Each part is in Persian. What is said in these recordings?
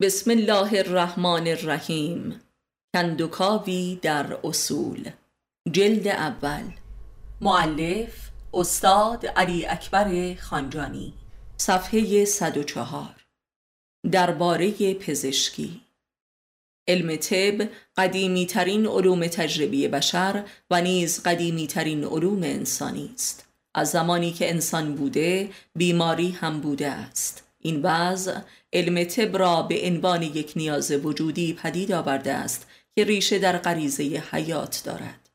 بسم الله الرحمن الرحیم. کندوکاوی در اصول. جلد اول. معلف استاد علی اکبر خانجانی. صفحه 104 درباره پزشکی. علم طب قدیمی ترین علوم تجربی بشر و نیز قدیمی ترین علوم انسانی است. از زمانی که انسان بوده بیماری هم بوده است. این وضع علم طب را به عنوان یک نیاز وجودی پدید آورده است که ریشه در غریزه حیات دارد.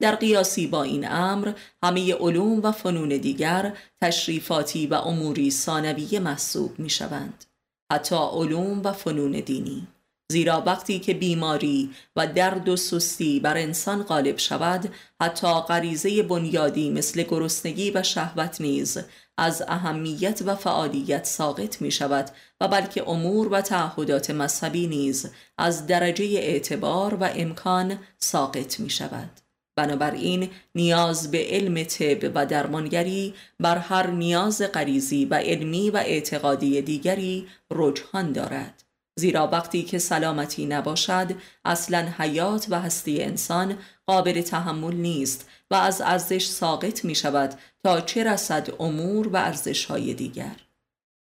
در قیاسی با این امر همه علوم و فنون دیگر تشریفاتی و اموری ثانویه محسوب می شوند حتی علوم و فنون دینی. زیرا وقتی که بیماری و درد و سستی بر انسان غالب شود حتی غریزه بنیادی مثل گرسنگی و شهوت نیز از اهمیت و فعالیت ساقط می شود و بلکه امور و تعهدات مذهبی نیز از درجه اعتبار و امکان ساقط می شود بنابراین نیاز به علم طب و درمانگری بر هر نیاز غریزی و علمی و اعتقادی دیگری رجحان دارد. زیرا وقتی که سلامتی نباشد اصلا حیات و هستی انسان قابل تحمل نیست و از ارزش ساقط می شود تا چه رسد امور و ارزش های دیگر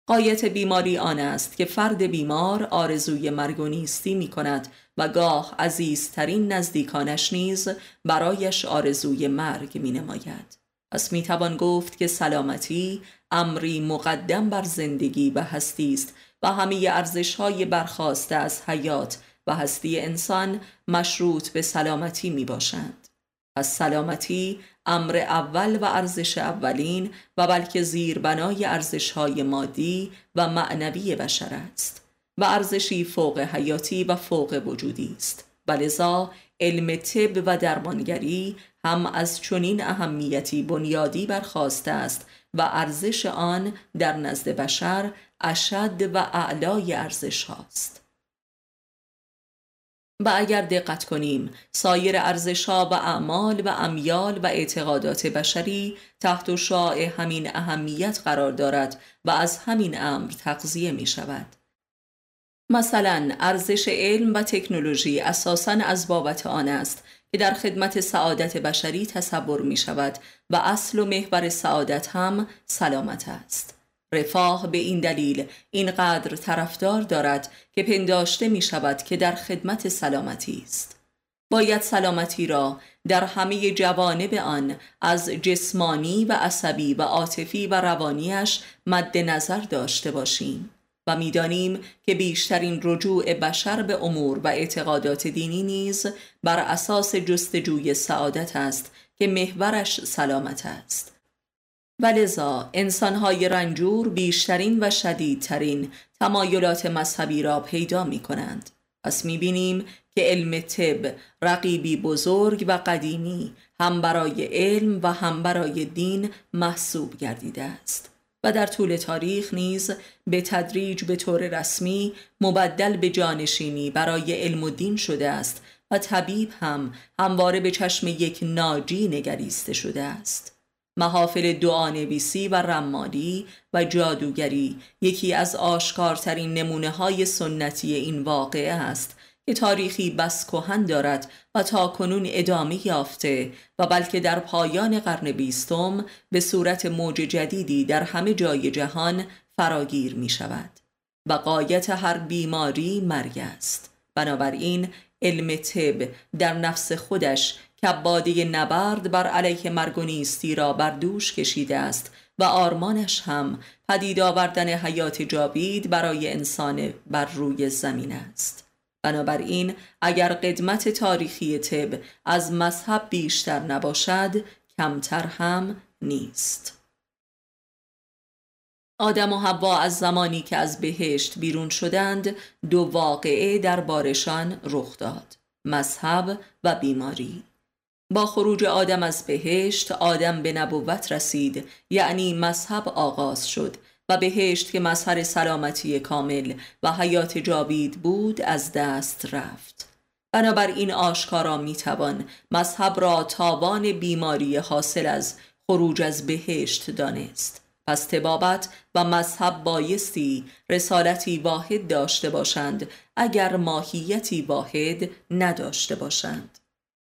قایت بیماری آن است که فرد بیمار آرزوی مرگ و نیستی می کند و گاه عزیزترین نزدیکانش نیز برایش آرزوی مرگ می نماید. پس می توان گفت که سلامتی امری مقدم بر زندگی و هستی است و همه ارزش های برخواسته از حیات و هستی انسان مشروط به سلامتی می باشند. پس سلامتی امر اول و ارزش اولین و بلکه زیربنای ارزش های مادی و معنوی بشر است و ارزشی فوق حیاتی و فوق وجودی است ولذا علم طب و درمانگری هم از چنین اهمیتی بنیادی برخواسته است و ارزش آن در نزد بشر اشد و اعلای ارزش هاست. و اگر دقت کنیم سایر ارزش ها و اعمال و امیال و اعتقادات بشری تحت شاع همین اهمیت قرار دارد و از همین امر تقضیه می شود مثلا ارزش علم و تکنولوژی اساساً از بابت آن است که در خدمت سعادت بشری تصور می شود و اصل و محور سعادت هم سلامت است. رفاه به این دلیل اینقدر طرفدار دارد که پنداشته می شود که در خدمت سلامتی است. باید سلامتی را در همه جوانب آن از جسمانی و عصبی و عاطفی و روانیش مد نظر داشته باشیم. و می‌دانیم که بیشترین رجوع بشر به امور و اعتقادات دینی نیز بر اساس جستجوی سعادت است که محورش سلامت است. ولذا انسانهای رنجور بیشترین و شدیدترین تمایلات مذهبی را پیدا می کنند پس می بینیم که علم طب رقیبی بزرگ و قدیمی هم برای علم و هم برای دین محسوب گردیده است. و در طول تاریخ نیز به تدریج به طور رسمی مبدل به جانشینی برای علم و دین شده است و طبیب هم همواره به چشم یک ناجی نگریسته شده است. محافل دعانویسی و رمالی و جادوگری یکی از آشکارترین نمونه های سنتی این واقعه است که تاریخی بس کهن دارد و تا کنون ادامه یافته و بلکه در پایان قرن بیستم به صورت موج جدیدی در همه جای جهان فراگیر می شود. و قایت هر بیماری مرگ است. بنابراین علم طب در نفس خودش کباده نبرد بر علیه مرگ و نیستی را بر دوش کشیده است و آرمانش هم پدید آوردن حیات جاوید برای انسان بر روی زمین است. بنابراین اگر قدمت تاریخی طب از مذهب بیشتر نباشد کمتر هم نیست. آدم و حوا از زمانی که از بهشت بیرون شدند دو واقعه در بارشان رخ داد مذهب و بیماری. با خروج آدم از بهشت آدم به نبوت رسید یعنی مذهب آغاز شد. و بهشت که مظهر سلامتی کامل و حیات جاوید بود از دست رفت. بنابراین آشکارا می‌توان مذهب را تاوان بیماری حاصل از خروج از بهشت دانست. پس تبابت و مذهب بایستی رسالتی واحد داشته باشند اگر ماهیتی واحد نداشته باشند.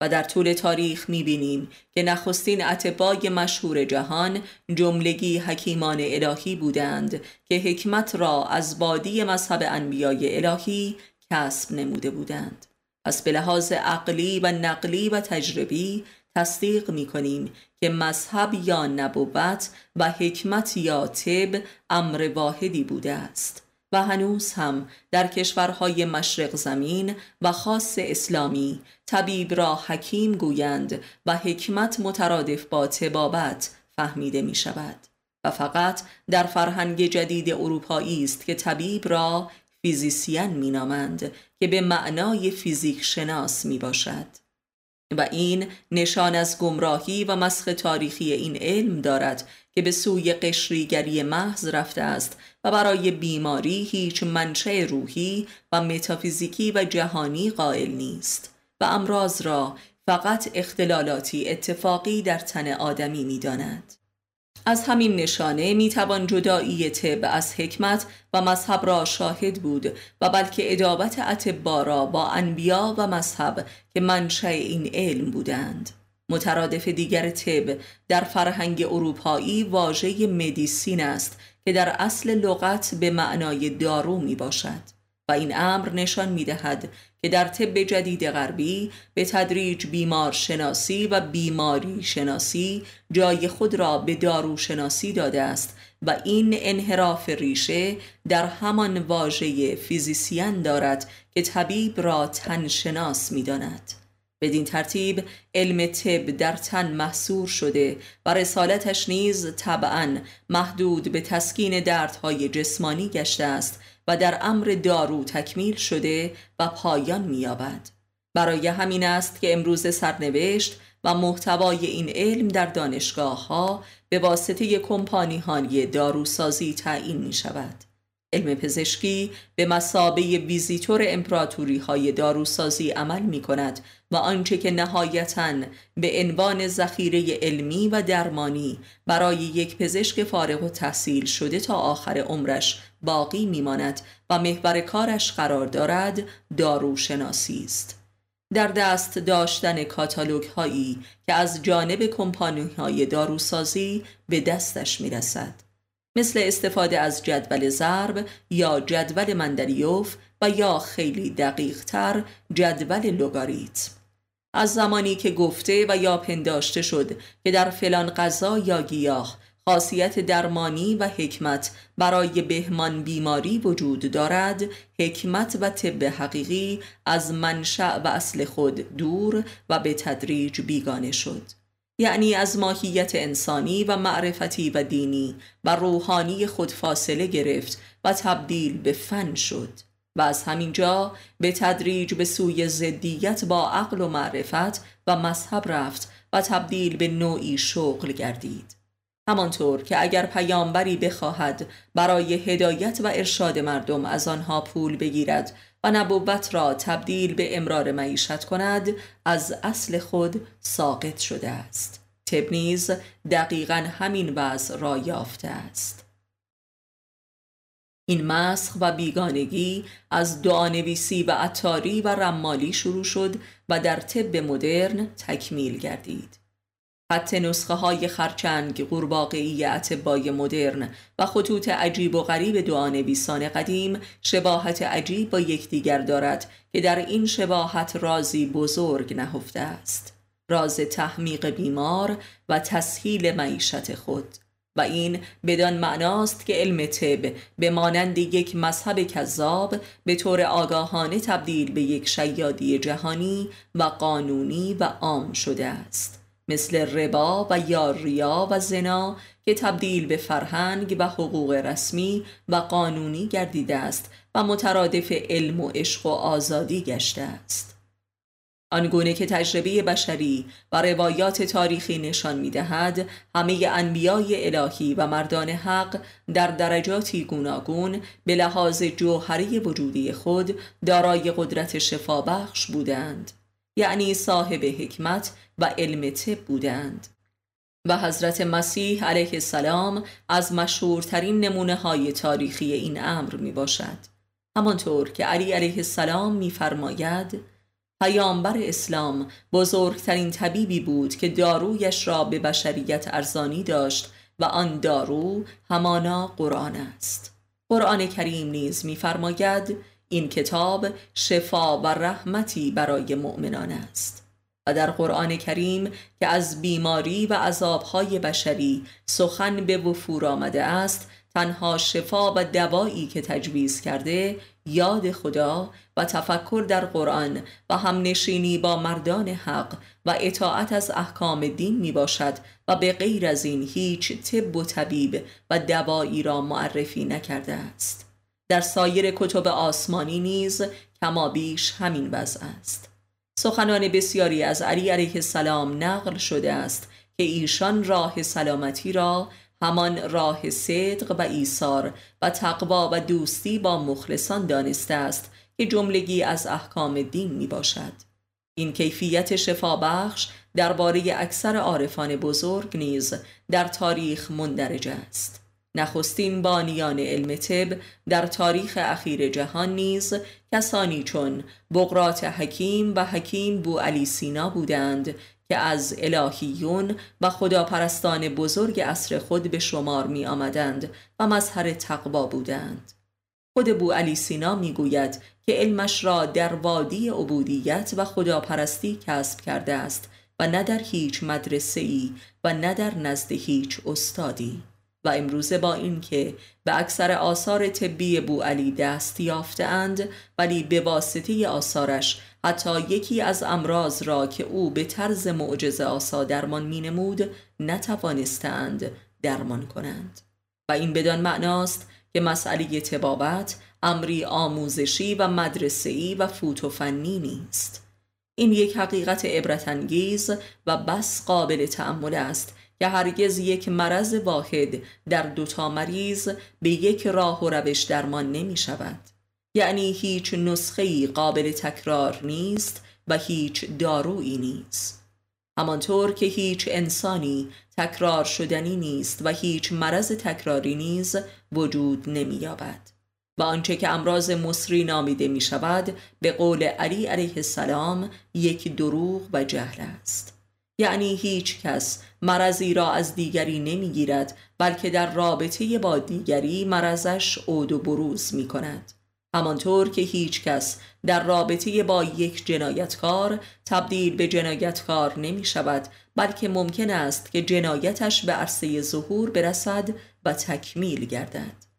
و در طول تاریخ می‌بینیم که نخستین اتبای مشهور جهان جملگی حکیمان الهی بودند که حکمت را از بادی مذهب انبیای الهی کسب نموده بودند. پس به لحاظ عقلی و نقلی و تجربی تصدیق می کنیم که مذهب یا نبوت و حکمت یا طب امر واحدی بوده است. و هنوز هم در کشورهای مشرق زمین و خاص اسلامی طبیب را حکیم گویند و حکمت مترادف با تبابت فهمیده می شود و فقط در فرهنگ جدید اروپایی است که طبیب را فیزیسین می نامند که به معنای فیزیک شناس می باشد و این نشان از گمراهی و مسخ تاریخی این علم دارد که به سوی قشریگری محض رفته است و برای بیماری هیچ منشه روحی و متافیزیکی و جهانی قائل نیست و امراض را فقط اختلالاتی اتفاقی در تن آدمی می داند. از همین نشانه می توان جدایی طب از حکمت و مذهب را شاهد بود و بلکه ادابت اتبا را با انبیا و مذهب که منشأ این علم بودند مترادف دیگر طب در فرهنگ اروپایی واژه مدیسین است که در اصل لغت به معنای دارو می باشد و این امر نشان می دهد که در طب جدید غربی به تدریج بیمار شناسی و بیماری شناسی جای خود را به دارو شناسی داده است و این انحراف ریشه در همان واژه فیزیسیان دارد که طبیب را تن شناس می داند. بدین ترتیب علم طب در تن محصور شده و رسالتش نیز طبعا محدود به تسکین دردهای جسمانی گشته است و در امر دارو تکمیل شده و پایان می‌یابد. برای همین است که امروز سرنوشت و محتوای این علم در دانشگاه ها به واسطه کمپانی های داروسازی تعیین می شود. علم پزشکی به مسابه ویزیتور امپراتوری های داروسازی عمل می کند و آنچه که نهایتا به عنوان ذخیره علمی و درمانی برای یک پزشک فارغ و تحصیل شده تا آخر عمرش باقی میماند و محور کارش قرار دارد داروشناسی است در دست داشتن کاتالوگ هایی که از جانب کمپانی های داروسازی به دستش می رسد. مثل استفاده از جدول ضرب یا جدول مندلیوف و یا خیلی دقیق تر جدول لوگاریتم. از زمانی که گفته و یا پنداشته شد که در فلان غذا یا گیاه خاصیت درمانی و حکمت برای بهمان بیماری وجود دارد حکمت و طب حقیقی از منشأ و اصل خود دور و به تدریج بیگانه شد. یعنی از ماهیت انسانی و معرفتی و دینی و روحانی خود فاصله گرفت و تبدیل به فن شد و از همینجا به تدریج به سوی زدیت با عقل و معرفت و مذهب رفت و تبدیل به نوعی شغل گردید. همانطور که اگر پیامبری بخواهد برای هدایت و ارشاد مردم از آنها پول بگیرد و نبوت را تبدیل به امرار معیشت کند از اصل خود ساقط شده است. تبنیز دقیقا همین وضع را یافته است. این مسخ و بیگانگی از دعانویسی و عطاری و رمالی شروع شد و در طب مدرن تکمیل گردید. خط نسخه های خرچنگ قورباغه‌ای اتبای مدرن و خطوط عجیب و غریب دعانویسان قدیم شباهت عجیب با یکدیگر دارد که در این شباهت رازی بزرگ نهفته است. راز تحمیق بیمار و تسهیل معیشت خود و این بدان معناست که علم طب به مانند یک مذهب کذاب به طور آگاهانه تبدیل به یک شیادی جهانی و قانونی و عام شده است. مثل ربا و یا ریا و زنا که تبدیل به فرهنگ و حقوق رسمی و قانونی گردیده است و مترادف علم و عشق و آزادی گشته است. آنگونه که تجربه بشری و روایات تاریخی نشان می دهد همه انبیای الهی و مردان حق در درجاتی گوناگون به لحاظ جوهری وجودی خود دارای قدرت شفابخش بودند یعنی صاحب حکمت و علم طب بودند. و حضرت مسیح علیه السلام از مشهورترین نمونه های تاریخی این امر می باشد همانطور که علی علیه السلام میفرماید پیامبر اسلام بزرگترین طبیبی بود که دارویش را به بشریت ارزانی داشت و آن دارو همانا قرآن است. قرآن کریم نیز میفرماید این کتاب شفا و رحمتی برای مؤمنان است. و در قرآن کریم که از بیماری و عذابهای بشری سخن به وفور آمده است تنها شفا و دوایی که تجویز کرده یاد خدا تفکر در قرآن و همنشینی با مردان حق و اطاعت از احکام دین می باشد و به غیر از این هیچ طب و طبیب و دوایی را معرفی نکرده است. در سایر کتب آسمانی نیز کما بیش همین وضع است. سخنان بسیاری از علی علیه السلام نقل شده است که ایشان راه سلامتی را همان راه صدق و ایثار و تقوا و دوستی با مخلصان دانسته است که جملگی از احکام دین می باشد این کیفیت شفابخش درباره اکثر عارفان بزرگ نیز در تاریخ مندرج است. نخستین بانیان علم طب در تاریخ اخیر جهان نیز کسانی چون بقرات حکیم و حکیم بو علی سینا بودند که از الهیون و خداپرستان بزرگ عصر خود به شمار می آمدند و مظهر تقوا بودند. خود بو علی سینا می گوید که علمش را در وادی عبودیت و خداپرستی کسب کرده است و نه در هیچ مدرسه ای و نه در نزد هیچ استادی. و امروزه با اینکه به اکثر آثار طبی بو علی دست یافتهاند ولی به واسطه آثارش حتی یکی از امراض را که او به طرز معجزه آسا درمان می نمود نتوانستند درمان کنند. و این بدان معناست که مسئله تبابت امری آموزشی و مدرسه‌ای و فوتوفنی نیست. این یک حقیقت عبرتانگیز و بس قابل تأمل است که هرگز یک مرض واحد در دوتا مریض به یک راه و روش درمان نمی شود یعنی هیچ نسخه قابل تکرار نیست و هیچ دارویی نیست. همانطور که هیچ انسانی تکرار شدنی نیست و هیچ مرض تکراری نیز وجود نمییابد. و آنچه که امراض مصری نامیده می شود به قول علی علیه السلام یک دروغ و جهل است. یعنی هیچ کس مرضی را از دیگری نمی‌گیرد بلکه در رابطه با دیگری مرضش عود و بروز می کند همانطور که هیچ کس در رابطه با یک جنایتکار تبدیل به جنایتکار نمی شود بلکه ممکن است که جنایتش به عرصه ظهور برسد و تکمیل گردد.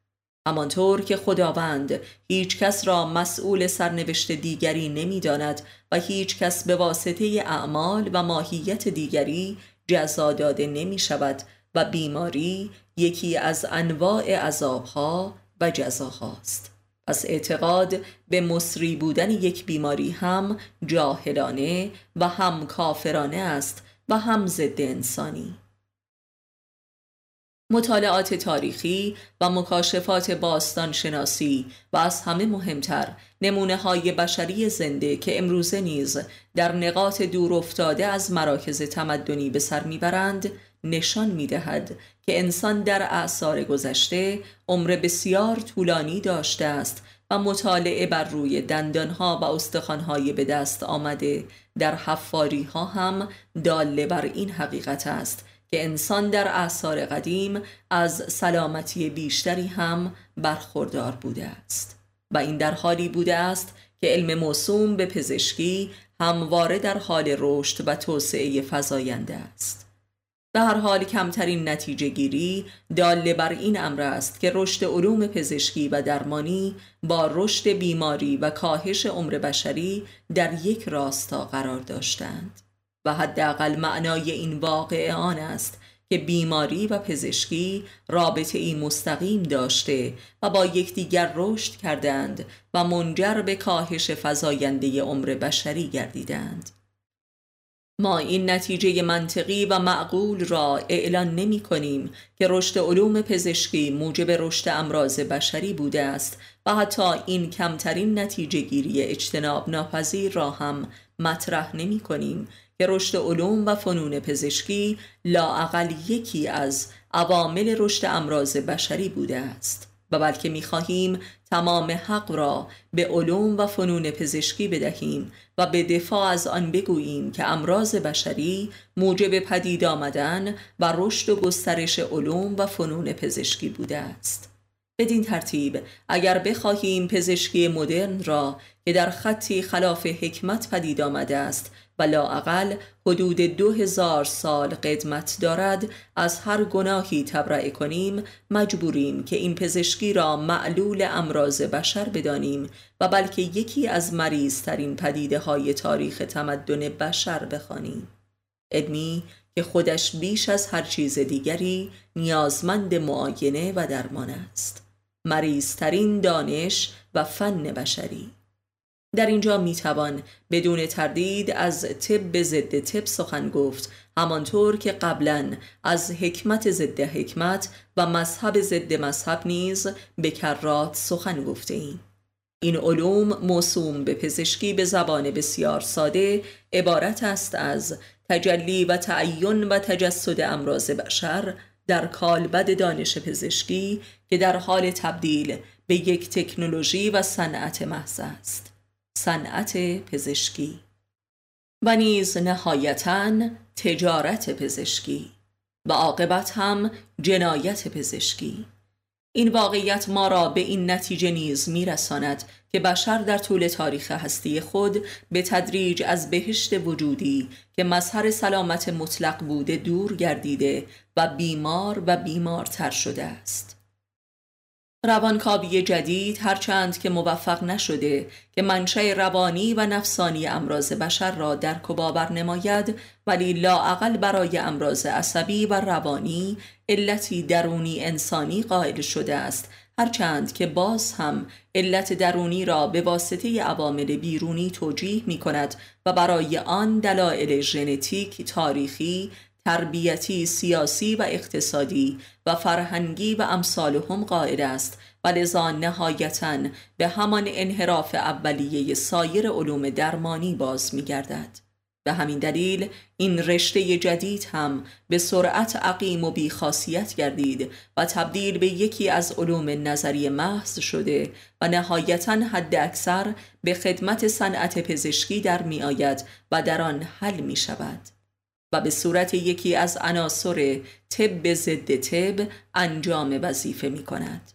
همانطور که خداوند هیچ کس را مسئول سرنوشت دیگری نمی‌داند و هیچ کس به واسطه اعمال و ماهیت دیگری جزا داده نمی شود و بیماری یکی از انواع عذابها و جزاهاست. پس اعتقاد به مصری بودن یک بیماری هم جاهلانه و هم کافرانه است و هم ضد انسانی. مطالعات تاریخی و مکاشفات باستان شناسی و از همه مهمتر نمونه های بشری زنده که امروزه نیز در نقاط دور افتاده از مراکز تمدنی به سر می‌برند نشان می‌دهد که انسان در اعثار گذشته عمر بسیار طولانی داشته است و مطالعه بر روی دندانها و استخوانهای به دست آمده در حفاری ها هم داله بر این حقیقت است. که انسان در اعثار قدیم از سلامتی بیشتری هم برخوردار بوده است. و این در حالی بوده است که علم موسوم به پزشکی همواره در حال رشد و توسعه فزاینده است. به هر حال کمترین نتیجه گیری داله بر این امر است که رشد علوم پزشکی و درمانی با رشد بیماری و کاهش عمر بشری در یک راستا قرار داشتند. و حداقل معنای این واقعه آن است که بیماری و پزشکی رابطه ای مستقیم داشته و با یکدیگر رشد کردند و منجر به کاهش فزاینده عمر بشری گردیدند. ما این نتیجه منطقی و معقول را اعلان نمی کنیم که رشد علوم پزشکی موجب رشد امراض بشری بوده است و حتی این کمترین نتیجه گیری اجتناب ناپذیر را هم مطرح نمی کنیم که رشد علوم و فنون پزشکی لاعقل یکی از عوامل رشد امراض بشری بوده است. و بلکه می خواهیم تمام حق را به علوم و فنون پزشکی بدهیم و به دفاع از آن بگوییم که امراض بشری موجب پدید آمدن و رشد و گسترش علوم و فنون پزشکی بوده است. بدین ترتیب اگر بخواهیم پزشکی مدرن را که در خطی خلاف حکمت پدید آمده است و لاعقل حدود دو هزار سال قدمت دارد از هر گناهی تبرئه کنیم مجبوریم که این پزشکی را معلول امراض بشر بدانیم و بلکه یکی از مریض ترین پدیده های تاریخ تمدن بشر بخوانیم. علمی که خودش بیش از هر چیز دیگری نیازمند معاینه و درمان است. مریضترین دانش و فن بشری. در اینجا می‌توان بدون تردید از طب ضد طب سخن گفت همانطور که قبلا از حکمت ضد حکمت و مذهب ضد مذهب نیز به کرات سخن گفته ایم. این علوم موسوم به پزشکی به زبان بسیار ساده عبارت است از تجلی و تعین و تجسد امراض بشر در کالبد دانش پزشکی که در حال تبدیل به یک تکنولوژی و صنعت محض است. صنعت پزشکی و نیز نهایتا تجارت پزشکی و عاقبت هم جنایت پزشکی. این واقعیت ما را به این نتیجه نیز میرساند که بشر در طول تاریخ هستی خود به تدریج از بهشت وجودی که مظهر سلامت مطلق بوده دور گردیده و بیمار و بیمارتر شده است. روانکاوی جدید هرچند که موفق نشده که منشأ روانی و نفسانی امراض بشر را درک و باور نماید ولی لاعقل برای امراض عصبی و روانی علتی درونی انسانی قائل شده است. هرچند که باز هم علت درونی را به واسطه عوامل بیرونی توجیه می کند و برای آن دلایل ژنتیک، تاریخی، تربیتی سیاسی و اقتصادی و فرهنگی و امثال هم قائل است و لذا نهایتا به همان انحراف اولیه سایر علوم درمانی باز می گردد. به همین دلیل این رشته جدید هم به سرعت عقیم و بیخاصیت گردید و تبدیل به یکی از علوم نظری محض شده و نهایتا حد اکثر به خدمت صنعت پزشکی در می آید و در آن حل می شود. و به صورت یکی از عناصر طب ضد طب انجام وظیفه می کند.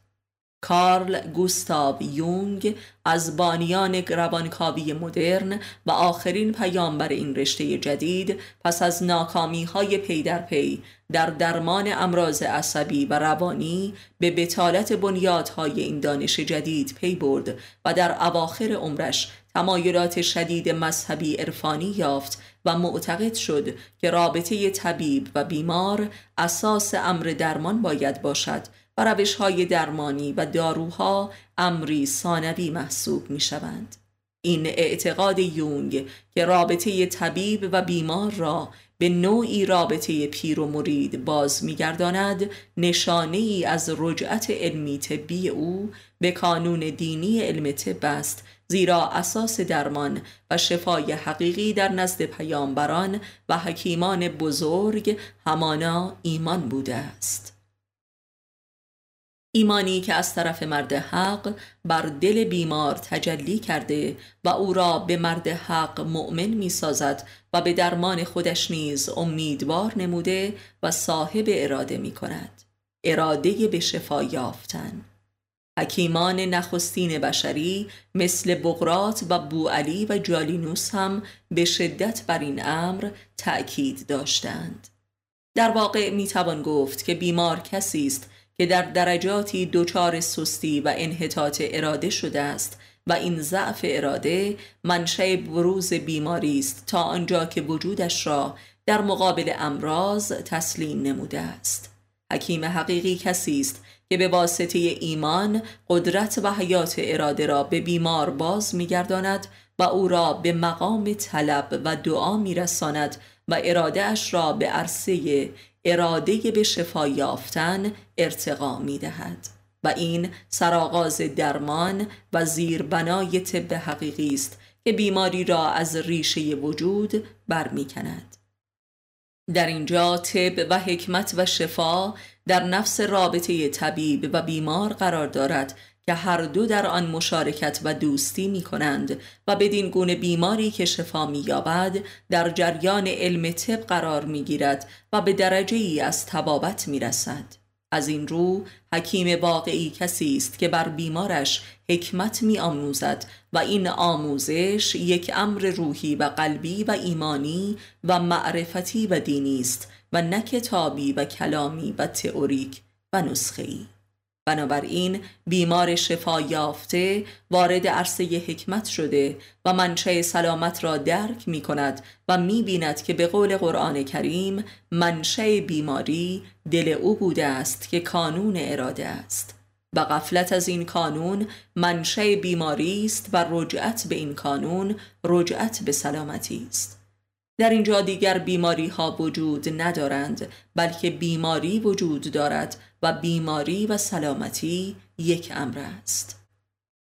کارل گوستاو یونگ از بانیان روانکاوی مدرن و آخرین پیامبر این رشته جدید پس از ناکامی های پی در پی در درمان امراض عصبی و روانی به بطالت بنیادهای این دانش جدید پی برد و در اواخر عمرش تمایلات شدید مذهبی عرفانی یافت و معتقد شد که رابطه طبیب و بیمار اساس امر درمان باید باشد و روش های درمانی و داروها امری ثانوی محسوب می شوند. این اعتقاد یونگ که رابطه طبیب و بیمار را به نوعی رابطه پیر و مرید باز میگرداند نشانه ای از رجعت علمی طبی او به کانون دینی علم طب است زیرا اساس درمان و شفای حقیقی در نزد پیامبران و حکیمان بزرگ همانا ایمان بوده است. ایمانی که از طرف مرد حق بر دل بیمار تجلی کرده و او را به مرد حق مؤمن می سازد و به درمان خودش نیز امیدوار نموده و صاحب اراده می کند اراده به شفا یافتن. حکیمان نخستین بشری مثل بغرات و بوعلی و جالینوس هم به شدت بر این امر تأکید داشتند. در واقع می توان گفت که بیمار کسی است که در درجاتی دچار سستی و انحطاط اراده شده است و این ضعف اراده منشأ بروز بیماری است تا آنجا که وجودش را در مقابل امراض تسلیم نموده است. حکیم حقیقی کسی است که به واسطه ایمان قدرت و حیات اراده را به بیمار باز میگرداند و او را به مقام طلب و دعا میرساند و اراده اش را به عرصه اراده به شفا یافتن ارتقا می دهد و این سرآغاز درمان و زیربنای طب حقیقی است که بیماری را از ریشه وجود برمیکند. در اینجا طب و حکمت و شفا در نفس رابطه طبیب و بیمار قرار دارد که هر دو در آن مشارکت و دوستی می کنند و بدین گونه بیماری که شفا می یابد در جریان علم طب قرار می گیرد و به درجه ای از تبابت می رسد. از این رو حکیم واقعی کسی است که بر بیمارش حکمت می آموزد و این آموزش یک امر روحی و قلبی و ایمانی و معرفتی و دینی است و نه کتابی و کلامی و تئوریک و نسخه‌ای. بنابراین بیمار شفا یافته وارد عرصه حکمت شده و منشه سلامت را درک می کند و می بیند که به قول قرآن کریم منشه بیماری دل او بوده است که کانون اراده است. و غفلت از این کانون منشه بیماری است و رجعت به این کانون رجعت به سلامتی است. در اینجا دیگر بیماری ها وجود ندارند بلکه بیماری وجود دارد و بیماری و سلامتی یک امر است.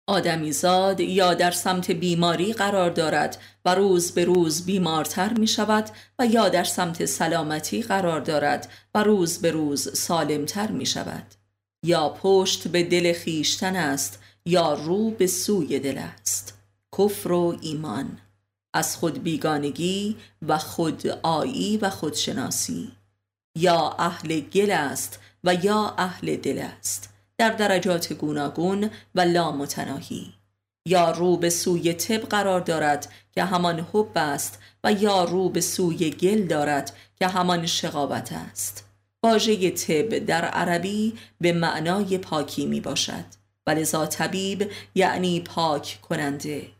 آدمیزاد یا در سمت بیماری قرار دارد و روز به روز بیمارتر می شود و یا در سمت سلامتی قرار دارد و روز به روز سالمتر می شود یا پشت به دل خیشتن است یا رو به سوی دل است. کفر و ایمان. از خود بیگانگی و خود آیی و خودشناسی یا اهل گل است و یا اهل دل است. در درجات گوناگون و لامتناهی. یا رو به سوی طب قرار دارد که همان حب است و یا رو به سوی گل دارد که همان شقاوت است. واژه طب در عربی به معنای پاکی می باشد ولذا طبیب یعنی پاک کننده.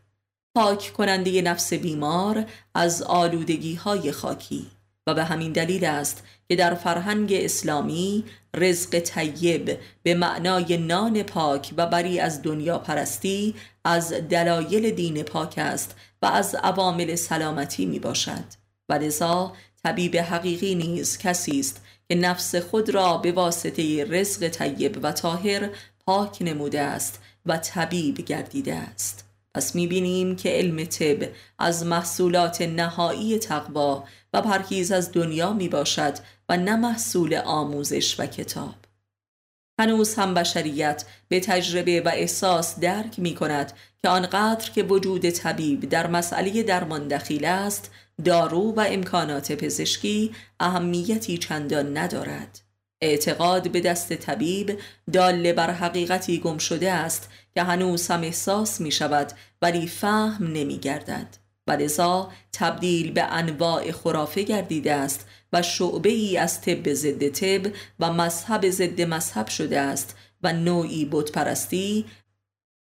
پاک کننده نفس بیمار از آلودگی های خاکی. و به همین دلیل است که در فرهنگ اسلامی رزق طیب به معنای نان پاک و بری از دنیا پرستی از دلایل دین پاک است و از عوامل سلامتی می باشد. و لذا طبیب حقیقی نیز کسی است که نفس خود را به واسطه رزق طیب و طاهر پاک نموده است و طبیب گردیده است. پس می‌بینیم که علم طب از محصولات نهایی تقوا و پرهیز از دنیا می باشد و نه محصول آموزش و کتاب. هنوز هم بشریت به تجربه و احساس درک می کند که آنقدر که وجود طبیب در مسئله درمان دخیل است دارو و امکانات پزشکی اهمیتی چندان ندارد. اعتقاد به دست طبیب دال بر حقیقتی گم شده است که هنوز هم احساس می شود ولی فهم نمی گردد و لذا تبدیل به انواع خرافه گردیده است و شعبه ای از طب ضد طب و مذهب ضد مذهب شده است و نوعی بتپرستی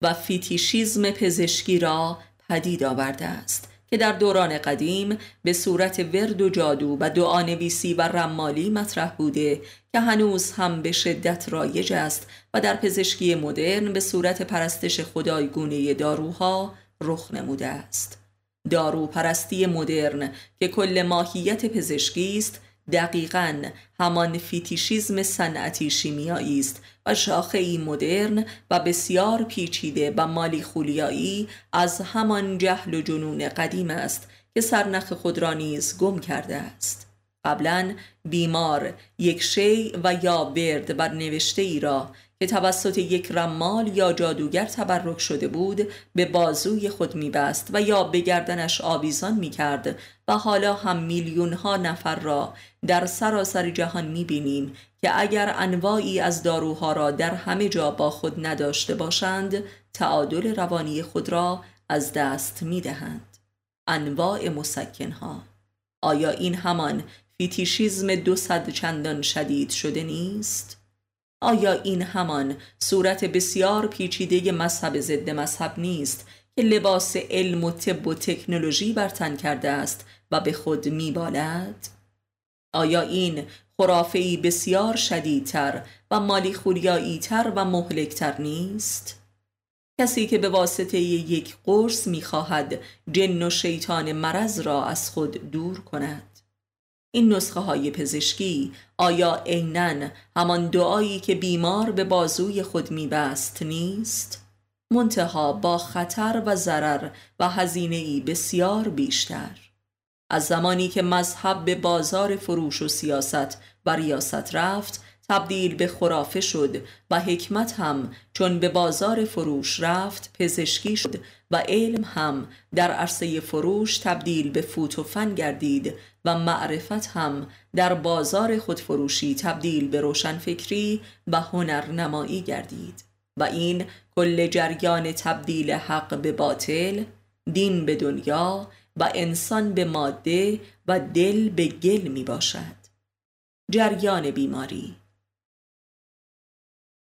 و فیتیشیزم پزشکی را پدید آورده است که در دوران قدیم به صورت ورد و جادو و دعانویسی و رمالی مطرح بوده که هنوز هم به شدت رایج است و در پزشکی مدرن به صورت پرستش خدایگونه داروها رخ نموده است. داروپرستی مدرن که کل ماهیت پزشکی است دقیقا همان فیتیشیزم صنعتی شیمیایی است و شاخه مدرن و بسیار پیچیده و مالی خولیایی از همان جهل و جنون قدیم است که سرنخ خود را نیز گم کرده است. قبلا بیمار یک شی و یا ورد بر نوشته ای را که توسط یک رمال یا جادوگر تبرک شده بود به بازوی خود میبست و یا به گردنش آویزان می‌کرد و حالا هم میلیون ها نفر را در سراسر جهان می‌بینیم که اگر انواعی از داروها را در همه جا با خود نداشته باشند تعادل روانی خود را از دست می‌دهند انواع مسکنها آیا این همان فیتیشیزم دو صد چندان شدید شده نیست؟ آیا این همان صورت بسیار پیچیده مذهب ضد مذهب نیست که لباس علم و طب و تکنولوژی بر تن کرده است و به خود میبالد؟ آیا این خرافهی بسیار شدیدتر و مالی خوریایی تر و مهلکتر نیست؟ کسی که به واسطه یک قرص می‌خواهد جن و شیطان مرض را از خود دور کند این نسخه های پزشکی آیا عینا همان دعایی که بیمار به بازوی خود میبست نیست؟ منتها با خطر و ضرر و هزینه بسیار بیشتر از زمانی که مذهب به بازار فروش و سیاست و ریاست رفت تبدیل به خرافه شد و حکمت هم چون به بازار فروش رفت پزشکی شد و علم هم در عرصه فروش تبدیل به فوت و فن گردید و معرفت هم در بازار خودفروشی تبدیل به روشنفکری و هنرنمایی گردید. و این کل جریان تبدیل حق به باطل دین به دنیا و انسان به ماده و دل به گل می باشد جریان بیماری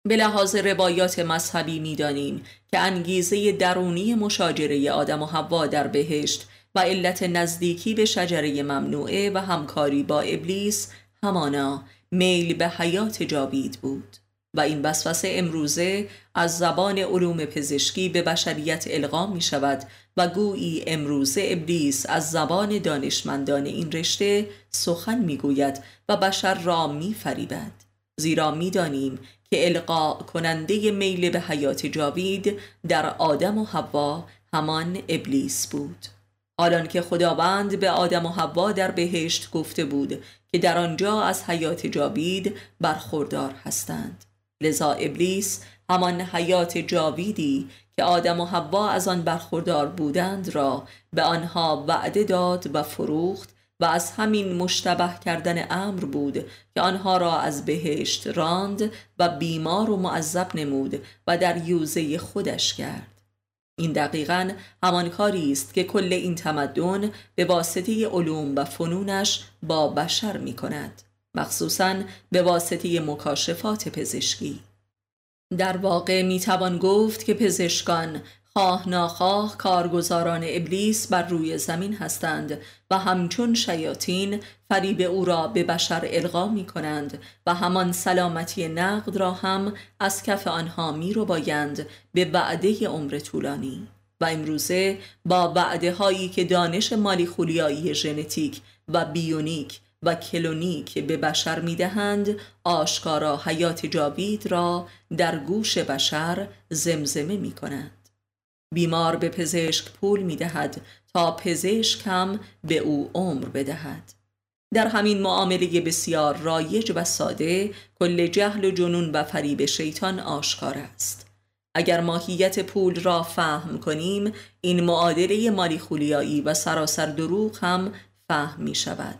به لحاظ روایات مذهبی می‌دانیم که انگیزه درونی مشاجره آدم و حوا در بهشت و علت نزدیکی به شجره ممنوعه و همکاری با ابلیس همانا میل به حیات جاوید بود. و این وسوسه امروزه از زبان علوم پزشکی به بشریت القا می شود و گویی امروزه ابلیس از زبان دانشمندان این رشته سخن می گوید و بشر را می فریبد زیرا می دانیم که القا کننده میل به حیات جاوید در آدم و حوا همان ابلیس بود. حالان که خداوند به آدم و حوا در بهشت گفته بود که در آنجا از حیات جاوید برخوردار هستند. لذا ابلیس همان حیات جاویدی که آدم و حوا از آن برخوردار بودند را به آنها وعده داد و فروخت و از همین مشتبه کردن امر بود که آنها را از بهشت راند و بیمار و معذب نمود و در یوزه خودش کرد. این دقیقا همان کاری است که کل این تمدن به واسطه علوم و فنونش با بشر می کند مخصوصا به واسطه مکاشفات پزشکی. در واقع می توان گفت که پزشکان خواه ناخواه کارگزاران ابلیس بر روی زمین هستند و همچون شیاطین فریب او را به بشر القا می کنند و همان سلامتی نقد را هم از کف آنها می رو بایند به وعده عمر طولانی. و امروزه با وعده هایی که دانش مالی خولیایی ژنتیک و بیونیک و کلونیک به بشر می دهند آشکارا حیات جاوید را در گوش بشر زمزمه می کنند بیمار به پزشک پول می دهد تا پزشک هم به او عمر بدهد. در همین معامله بسیار رایج و ساده کل جهل و جنون و فریب شیطان آشکار است. اگر ماهیت پول را فهم کنیم این معادله مالی خولیایی و سراسر دروغ هم فهم می شود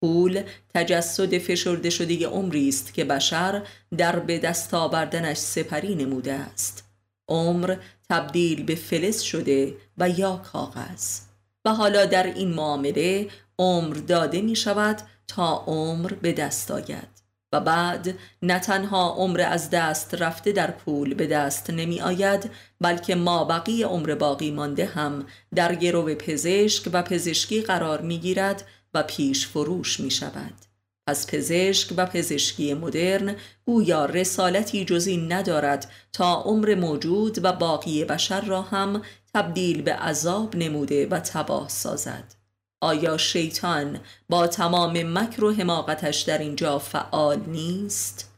پول تجسد فشرده شده عمری است که بشر در به دست آوردنش سپری نموده است. عمر تبدیل به فلز شده و یا کاغذ. و حالا در این معامله عمر داده می شود تا عمر به دست آید. و بعد نه تنها عمر از دست رفته در پول به دست نمی آید بلکه ما بقیه عمر باقی مانده هم در گرو پزشک و پزشکی قرار می گیرد و پیش فروش می شود. پس پزشک و پزشکی مدرن گویا رسالتی جزی ندارد تا عمر موجود و باقی بشر را هم تبدیل به عذاب نموده و تباه سازد آیا شیطان با تمام مکر و حماقتش در اینجا فعال نیست؟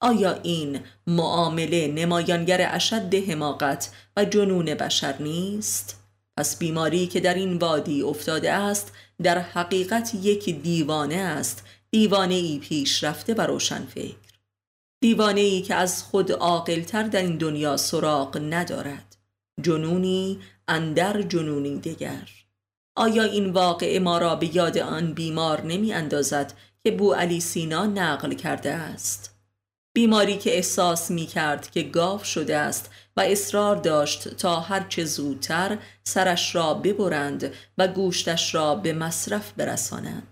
آیا این معامله نمایانگر اشد حماقت و جنون بشر نیست؟ پس بیماری که در این وادی افتاده است در حقیقت یک دیوانه است دیوانه ای پیش رفته و روشن فکر دیوانه ای که از خود عاقلتر در این دنیا سراغ ندارد. جنونی اندر جنونی دیگر آیا این واقع ما را به یاد آن بیمار نمی اندازد که بو علی سینا نقل کرده است؟ بیماری که احساس می کرد که گاو شده است و اصرار داشت تا هرچه زودتر سرش را ببرند و گوشتش را به مصرف برسانند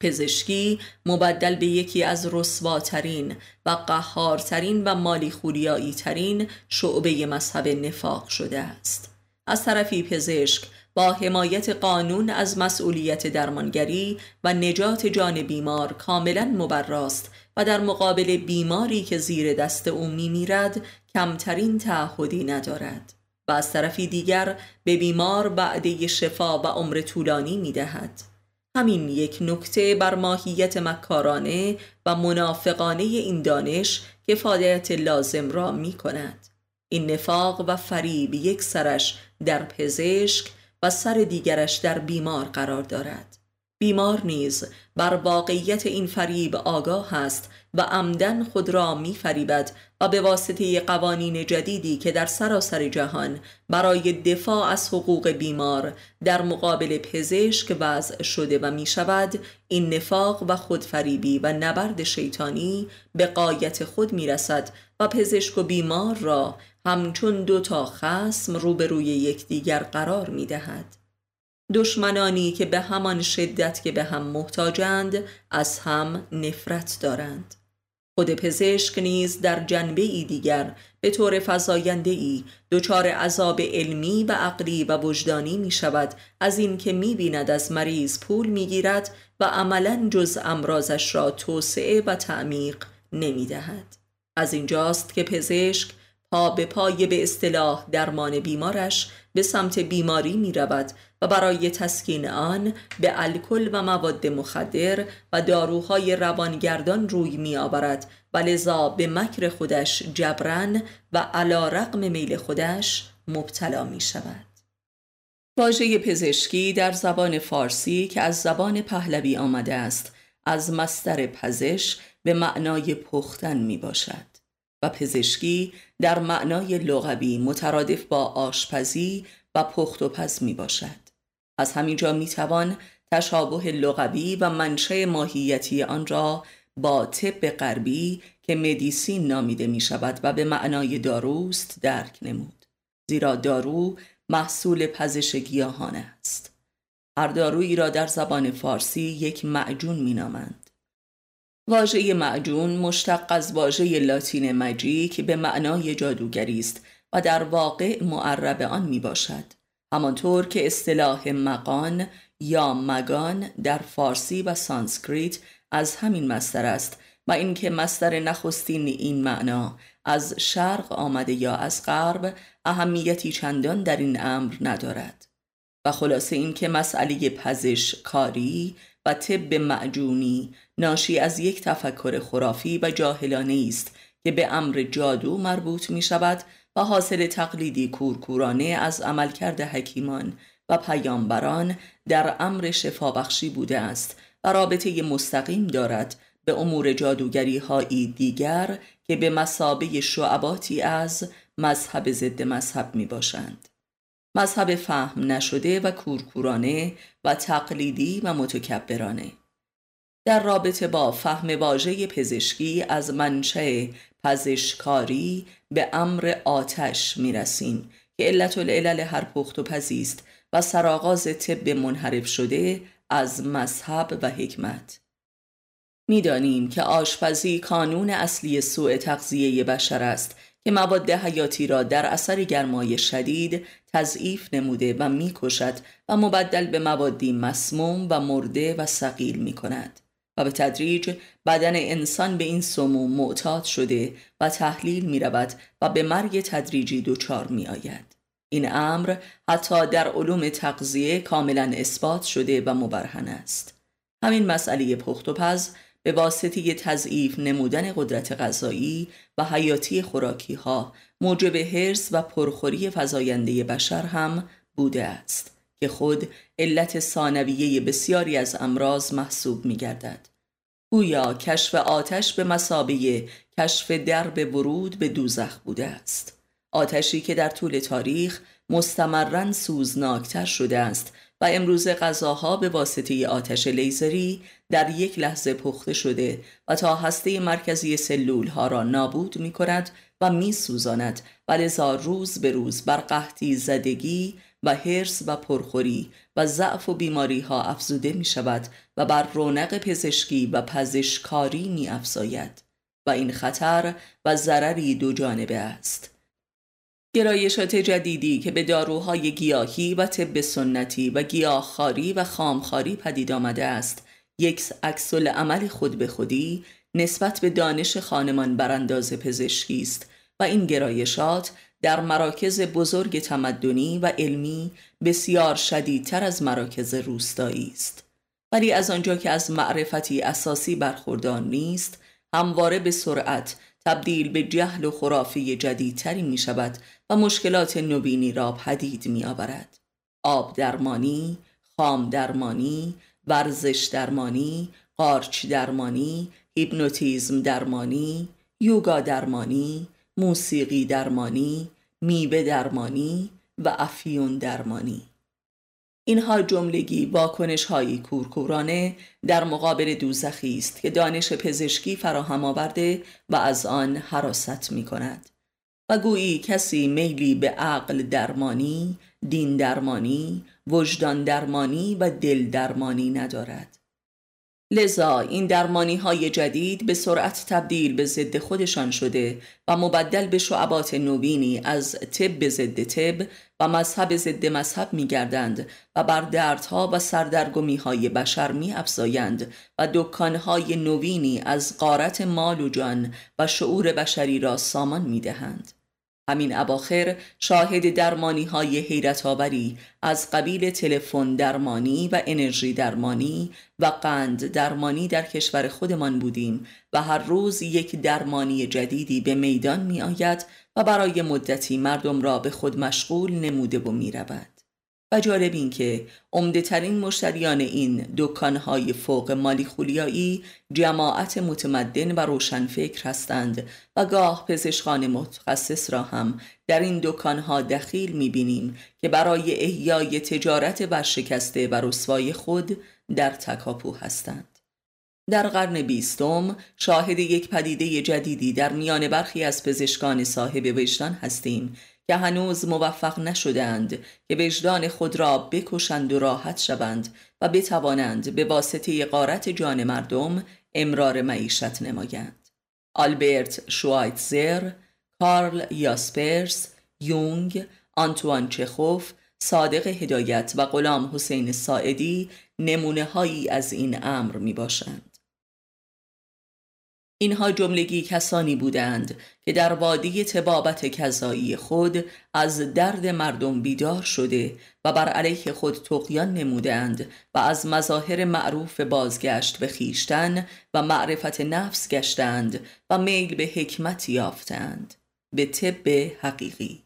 پزشکی مبدل به یکی از رسواترین و قهارترین و مالی خوریایی ترین شعبه مذهب نفاق شده است. از طرفی پزشک با حمایت قانون از مسئولیت درمانگری و نجات جان بیمار کاملا مبراست و در مقابل بیماری که زیر دست او میرد کمترین تعهدی ندارد و از طرفی دیگر به بیمار بعده شفا و عمر طولانی می‌دهد. همین یک نکته بر ماهیت مکارانه و منافقانه این دانش کفایت لازم را می کند این نفاق و فریب یک سرش در پزشک و سر دیگرش در بیمار قرار دارد. بیمار نیز بر واقعیت این فریب آگاه است و عمدن خود را می فریبد و به واسطه قوانین جدیدی که در سراسر جهان برای دفاع از حقوق بیمار در مقابل پزشک وضع شده و می شود این نفاق و خودفریبی و نبرد شیطانی به قایت خود می رسد و پزشک و بیمار را همچون دو تا خسم روبروی یکدیگر قرار می دهد. دشمنانی که به همان شدت که به هم محتاجند از هم نفرت دارند خود پزشک نیز در جنبه ای دیگر به طور فضاینده ای دچار عذاب علمی و عقلی و وجدانی می شود از اینکه می بیند از مریض پول می گیرد و عملا جز امراضش را توسعه و تعمیق نمی دهد. از اینجاست که پزشک پا به پای به اصطلاح درمان بیمارش به سمت بیماری می رود و برای تسکین آن به الکل و مواد مخدر و داروهای روانگردان روی می آورد و لذا به مکر خودش جبران و علا رقم میل خودش مبتلا می شود. واژه پزشکی در زبان فارسی که از زبان پهلوی آمده است از مستر پزش به معنای پختن می باشد و پزشکی در معنای لغوی مترادف با آشپزی و پخت و پز می باشد از همینجا می توان تشابه لغوی و منشه ماهیتی آن را با طب غربی که مدیسین نامیده می شود و به معنای داروست درک نمود. زیرا دارو محصول پزش گیاهان است. هر دارویی را در زبان فارسی یک معجون می نامند واژه معجون مشتق از واژه لاتین مجیک به معنای جادوگری است و در واقع معرب آن می باشد همانطور که اصطلاح مقان یا مگان در فارسی و سانسکریت از همین مستر است و اینکه مستر نخستین این معنا از شرق آمده یا از غرب اهمیتی چندان در این امر ندارد. و خلاصه اینکه مسئله پزش کاری و طب معجونی ناشی از یک تفکر خرافی و جاهلانه است که به امر جادو مربوط می شود و حاصل تقلیدی کورکورانه از عملکرد حکیمان و پیامبران در امر شفابخشی بوده است و رابطه مستقیم دارد به امور جادوگری هایی دیگر که به مسابه شعباتی از مذهب ضد مذهب می باشند. مذهب فهم نشده و کورکورانه و تقلیدی و متکبرانه در رابطه با فهم واژه پزشکی از منشه پزشکاری به امر آتش می رسیم که علت العلل هر پخت و پزیست و سرآغاز طب منحرف شده از مذهب و حکمت می‌دانیم که آشپزی کانون اصلی سوء تغذیه بشر است که مواد حیاتی را در اثر گرمای شدید تضعیف نموده و می‌کشد و مبدل به موادی مسموم و مرده و سقیل می کند. و به تدریج بدن انسان به این سموم معتاد شده و تحلیل می رود و به مرگ تدریجی دچار می آید. این امر حتی در علوم تغذیه کاملا اثبات شده و مبرهن است. همین مسئله پخت و پز به واسطه تضعیف نمودن قدرت غذایی و حیاتی خوراکی ها موجب حرس و پرخوری فزاینده بشر هم بوده است. که خود علت ثانویه بسیاری از امراض محسوب می گردد. گویا کشف آتش به مسابه کشف درب ورود به دوزخ بوده است. آتشی که در طول تاریخ مستمرا سوزناکتر شده است و امروز غذاها به واسطه آتش لیزری در یک لحظه پخته شده و تا هسته مرکزی سلول ها را نابود می کند و می سوزاند و لذا روز به روز بر قحطی زدگی و هرس و پرخوری و ضعف و بیماری ها افزوده می شود و بر رونق پزشکی و پزشکاری می افزاید و این خطر و ضرری دو جانبه است. گرایشات جدیدی که به داروهای گیاهی و طب سنتی و گیاهخواری و خامخواری پدید آمده است یک عکس عمل خود به خودی نسبت به دانش خانمان برانداز پزشکی است و این گرایشات در مراکز بزرگ تمدنی و علمی بسیار شدیدتر از مراکز روستایی است ولی از آنجا که از معرفتی اساسی برخوردار نیست همواره به سرعت تبدیل به جهل و خرافی جدیدتری می شود و مشکلات نوینی را پدید می آورد. آب درمانی، خام درمانی، ورزش درمانی، قارچ درمانی، هیپنوتیزم درمانی، یوگا درمانی، موسیقی درمانی، میوه درمانی و افیون درمانی. اینها جملگی واکنش هایی کورکورانه در مقابل دوزخی است که دانش پزشکی فراهم آورده و از آن حراست می کند و گویی کسی میلی به عقل درمانی، دین درمانی، وجدان درمانی و دل درمانی ندارد. لذا این درمانی های جدید به سرعت تبدیل به ضد خودشان شده و مبدل به شعبات نوینی از طب ضد طب و مذهب ضد مذهب می گردند و بر دردها و سردرگمی های بشر می افزایند و دکانهای نوینی از قارت مال و جان و شعور بشری را سامان می دهند. همین اواخر شاهد درمانی های حیرت آوری از قبیل تلفن درمانی و انرژی درمانی و قند درمانی در کشور خودمان بودیم و هر روز یک درمانی جدیدی به میدان می آید و برای مدتی مردم را به خود مشغول نموده و می رود. و جالب این که عمده ترین مشتریان این دکانهای فوق مالی خولیایی جماعت متمدن و روشنفکر هستند و گاه پزشکان متخصص را هم در این دکانها دخیل می‌بینیم که برای احیای تجارت ورشکسته و رسوای خود در تکاپو هستند. در قرن بیستم شاهد یک پدیده جدیدی در میان برخی از پزشکان صاحب وجدان هستیم که هنوز موفق نشدند که وجدان خود را بکشند و راحت شوند و بتوانند به واسطه قارت جان مردم امرار معیشت نمایند. آلبرت شوایتزر، کارل یاسپرس، یونگ، آنتوان چخوف، صادق هدایت و غلام حسین ساعدی نمونه هایی از این امر می باشند. اینها جملگی کسانی بودند که در وادی تبابت کذایی خود از درد مردم بیدار شده و بر علیه خود تقیان نمودند و از مظاهر معروف بازگشت به خیشتن و معرفت نفس گشتند و میل به حکمت یافتند. به طب حقیقی.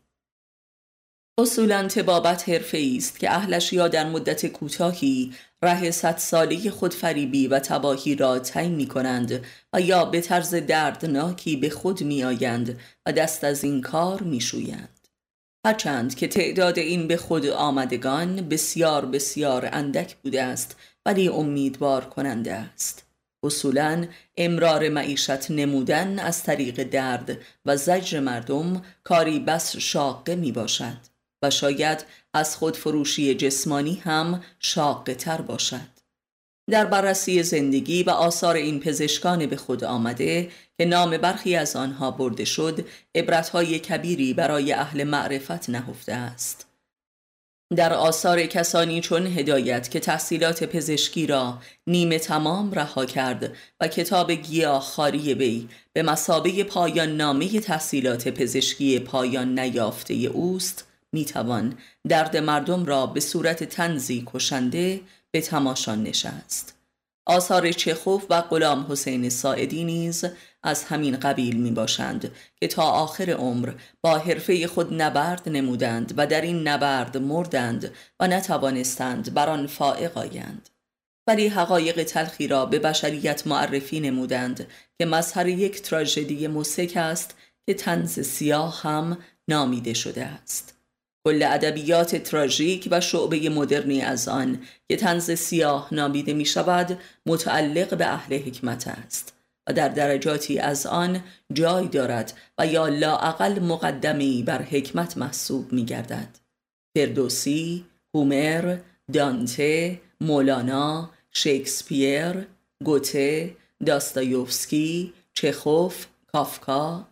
اصولا تبابت حرفه است که اهلش یا در مدت کوتاهی ره صد ساله خودفریبی و تباهی را تعیین می کنند و یا به طرز دردناکی به خود می آیند و دست از این کار می شویند. هرچند که تعداد این به خود آمدگان بسیار بسیار اندک بوده است ولی امیدوار کننده است. اصولا امرار معیشت نمودن از طریق درد و زجر مردم کاری بس شاقه می باشد. و شاید از خود فروشی جسمانی هم شاقه تر باشد. در بررسی زندگی و آثار این پزشکان به خود آمده که نام برخی از آنها برده شد عبرتهای کبیری برای اهل معرفت نهفته است. در آثار کسانی چون هدایت که تحصیلات پزشکی را نیمه تمام رها کرد و کتاب گیاه خاری وی به مسابه پایان نامه تحصیلات پزشکی پایان نیافته اوست می‌توان درد مردم را به صورت تنزی کشنده به تماشان نشست. آثار چخوف و غلام حسین ساعدی نیز از همین قبیل می باشند که تا آخر عمر با حرفه خود نبرد نمودند و در این نبرد مردند و نتوانستند بر آن فائق آیند. ولی حقایق تلخی را به بشریت معرفی نمودند که مظهر یک تراژدی موسک است که تنز سیاه هم نامیده شده است. کل ادبیات تراژیک و شعبه مدرنی از آن که تنز سیاه نامیده می شود متعلق به اهل حکمت است و در درجاتی از آن جای دارد و یا لاعقل مقدمی بر حکمت محسوب می گردد فردوسی، هومر، دانته، مولانا، شکسپیر، گوته، داستایوفسکی، چخوف، کافکا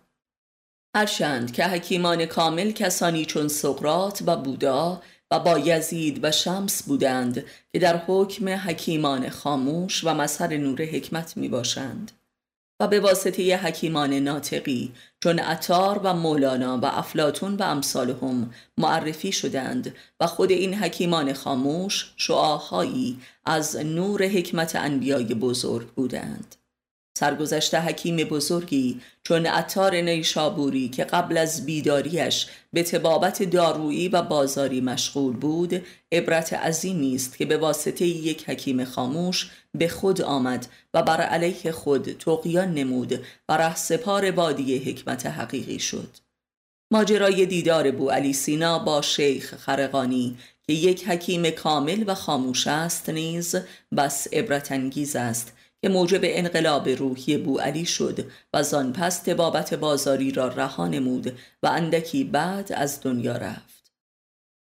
هرچند که حکیمان کامل کسانی چون سقرات و بودا و با یزید و شمس بودند که در حکم حکیمان خاموش و مظهر نور حکمت می باشند و به واسطه حکیمان ناطقی چون اتار و مولانا و افلاتون و امثالهم معرفی شدند و خود این حکیمان خاموش شعاهایی از نور حکمت انبیای بزرگ بودند. سرگذشت حکیم بزرگی چون عطار نیشابوری که قبل از بیداریش به تبابت دارویی و بازاری مشغول بود عبرت عظیمی است که به واسطه یک حکیم خاموش به خود آمد و بر علیه خود تقیان نمود و ره سپار بادی حکمت حقیقی شد. ماجرای دیدار بو علی سینا با شیخ خرقانی که یک حکیم کامل و خاموش است نیز بس عبرت انگیز است که موجب انقلاب روحی بو علی شد و زان پس تبابت بازاری را رها نمود و اندکی بعد از دنیا رفت.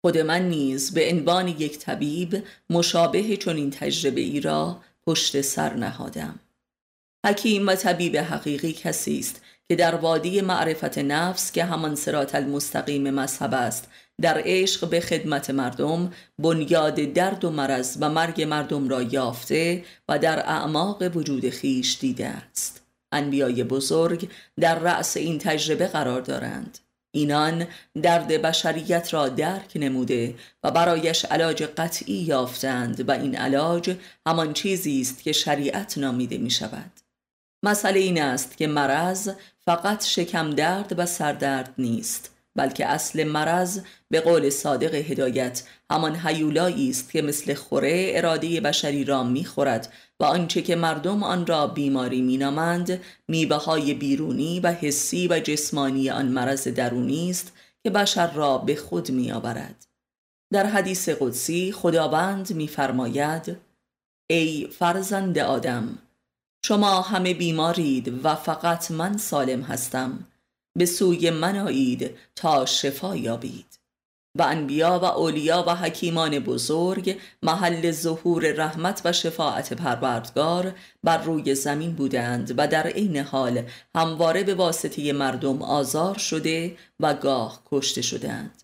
خود من نیز به عنوان یک طبیب مشابه چنین تجربه ای را پشت سر نهادم. حکیم و طبیب حقیقی کسی است که در وادی معرفت نفس که همان سرات المستقیم مذهب است در عشق به خدمت مردم بنیاد درد و مرض و مرگ مردم را یافته و در اعماق وجود خیش دیده است. انبیای بزرگ در رأس این تجربه قرار دارند. اینان درد بشریت را درک نموده و برایش علاج قطعی یافتند و این علاج همان چیزی است که شریعت نامیده می شود مسئله این است که مرض فقط شکم درد و سردرد نیست بلکه اصل مرض به قول صادق هدایت همان حیولایی است که مثل خوره اراده بشری را می‌خورد و آنچه که مردم آن را بیماری مینامند میبه های بیرونی و حسی و جسمانی آن مرض درونی است که بشر را به خود میآورد. در حدیث قدسی خداوند میفرماید ای فرزند آدم شما همه بیمارید و فقط من سالم هستم. به سوی من آیید تا شفا یابید. و انبیا و اولیا و حکیمان بزرگ محل ظهور رحمت و شفاعت پروردگار بر روی زمین بودند و در عین حال همواره به واسطه مردم آزار شده و گاه کشته شدند.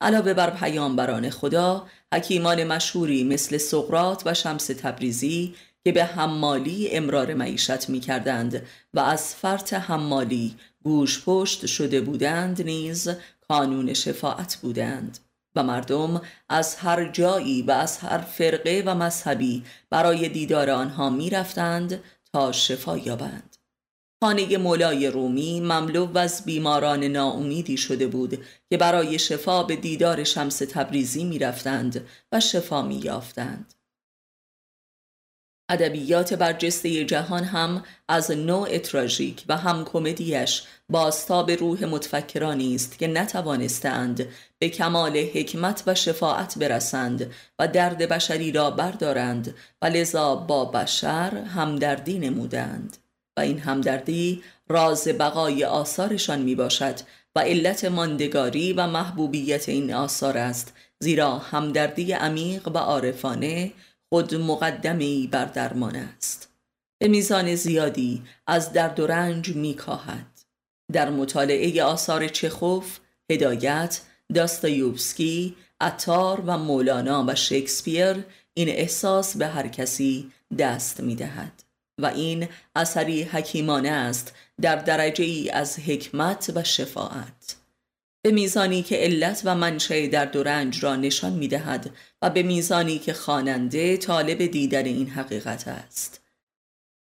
علاوه بر پیامبران خدا حکیمان مشهوری مثل سقرات و شمس تبریزی که به حمالی امرار معیشت می کردند و از فرط حمالی گوش پشت شده بودند نیز کانون شفاعت بودند و مردم از هر جایی و از هر فرقه و مذهبی برای دیدار آنها می رفتند تا شفا یابند. خانه مولای رومی مملو از بیماران ناامیدی شده بود که برای شفا به دیدار شمس تبریزی می رفتند و شفا می یافتند ادبیات برجسته جهان هم از نوع تراژیک و هم کمدیش باستاب روح متفکرانی است که نتوانستند به کمال حکمت و شفاعت برسند و درد بشری را بردارند و لذا با بشر همدردی نمودند و این همدردی راز بقای آثارشان می باشد و علت ماندگاری و محبوبیت این آثار است زیرا همدردی عمیق و عارفانه خود مقدمی بر درمان است. به میزان زیادی از درد و رنج میکاهد. در مطالعه آثار چخوف هدایت داستایوفسکی اتار و مولانا و شکسپیر این احساس به هر کسی دست می دهد و این اثری حکیمانه است در درجه ای از حکمت و شفاعت. به میزانی که علت و منشأ درد و رنج را نشان می دهد و به میزانی که خواننده طالب دیدن این حقیقت است.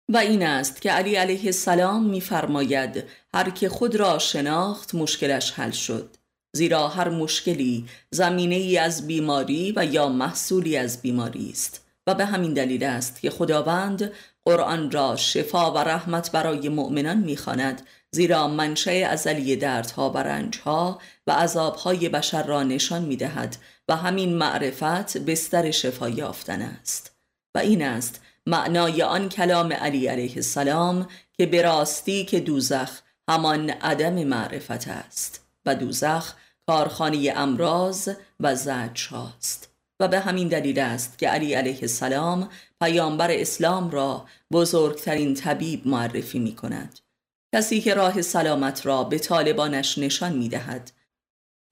و این است که علی علیه السلام میفرماید هر که خود را شناخت مشکلش حل شد. زیرا هر مشکلی زمینه ای از بیماری و یا محصولی از بیماری است. و به همین دلیل است که خداوند قرآن را شفا و رحمت برای مؤمنان می‌خواند زیرا منشأ ازلی دردها و رنجها و عذابهای بشر را نشان می‌دهد و همین معرفت بستر شفا یافتن است. و این است معنای آن کلام علی علیه السلام که به راستی که دوزخ همان عدم معرفت است و دوزخ کارخانه امراض و زجر هاست و به همین دلیل است که علی علیه السلام پیامبر اسلام را بزرگترین طبیب معرفی می کند کسی که راه سلامت را به طالبانش نشان می دهد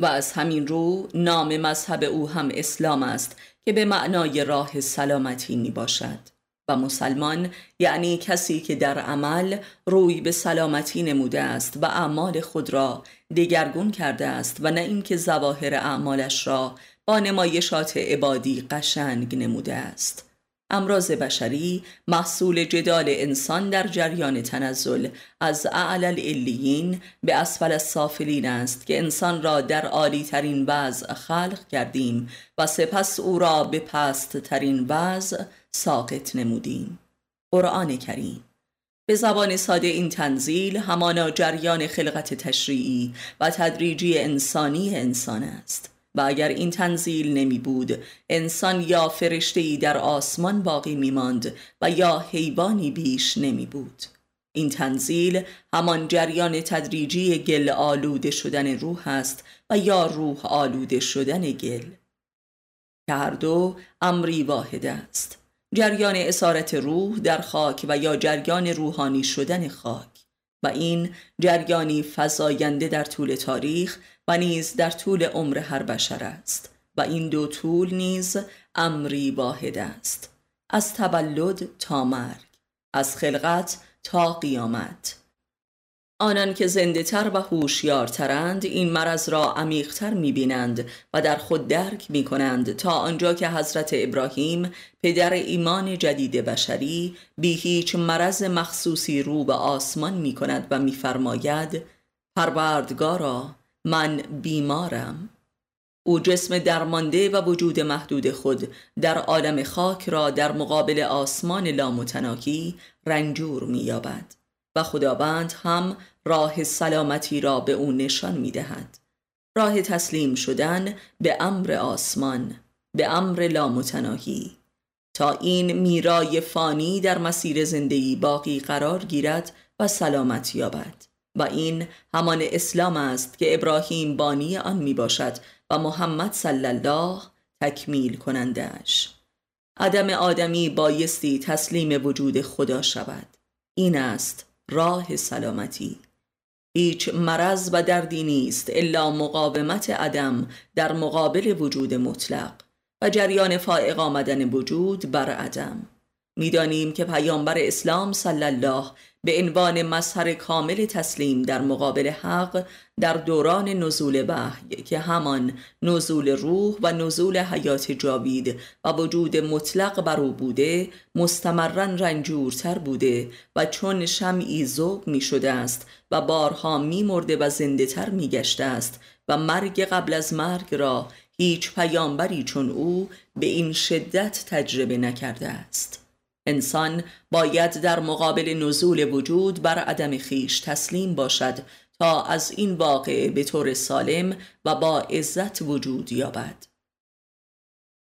و از همین رو نام مذهب او هم اسلام است که به معنای راه سلامتی می باشد و مسلمان یعنی کسی که در عمل روی به سلامتی نموده است و اعمال خود را دگرگون کرده است و نه اینکه ظواهر اعمالش را با نمایشات عبادی قشنگ نموده است. امراض بشری محصول جدال انسان در جریان تنزل. از اعلی الالیین به اسفل السافلین است که انسان را در عالی ترین وضع خلق کردیم و سپس او را به پست ترین وضع ساقط نمودیم. قرآن کریم. به زبان ساده این تنزیل همانا جریان خلقت تشریعی و تدریجی انسانی انسان است. و اگر این تنزیل نمی بود انسان یا فرشته ای در آسمان باقی می ماند و یا حیوانی بیش نمی بود. این تنزیل همان جریان تدریجی گل آلوده شدن روح است و یا روح آلوده شدن گل. که هر دو امری واحد است. جریان اسارت روح در خاک و یا جریان روحانی شدن خاک. و این جریانی فزاینده در طول تاریخ و نیز در طول عمر هر بشر است و این دو طول نیز امری واحد است از تولد تا مرگ از خلقت تا قیامت. آنان که زنده تر و هوشیارترند این مرض را عمیقتر می بینند و در خود درک می کنند تا آنجا که حضرت ابراهیم پدر ایمان جدید بشری بی هیچ مرض مخصوصی رو به آسمان می کند و میفرماید پروردگارا من بیمارم. او جسم درمانده و وجود محدود خود در عالم خاک را در مقابل آسمان لامتناهی رنجور مییابد. و خداوند هم راه سلامتی را به او نشان می دهد. راه تسلیم شدن به امر آسمان به امر لامتناهی. تا این میرای فانی در مسیر زندگی باقی قرار گیرد و سلامت یابد. و این همان اسلام است که ابراهیم بانی آن می باشد و محمد صلی الله تکمیل کنندش عدم آدمی بایستی تسلیم وجود خدا شود. این است راه سلامتی. هیچ مرض و دردی نیست الا مقاومت عدم در مقابل وجود مطلق و جریان فائق آمدن وجود بر عدم. می‌دانیم که پیامبر اسلام صلی الله به عنوان مظهر کامل تسلیم در مقابل حق در دوران نزول وحی که همان نزول روح و نزول حیات جاوید و وجود مطلق بر او بوده مستمرا رنجورتر بوده و چون شمعی ذوب می شده است و بارها می مرده و زنده تر می گشته است و مرگ قبل از مرگ را هیچ پیامبری چون او به این شدت تجربه نکرده است. انسان باید در مقابل نزول وجود بر عدم خیش تسلیم باشد تا از این واقعه به طور سالم و با عزت وجود یابد.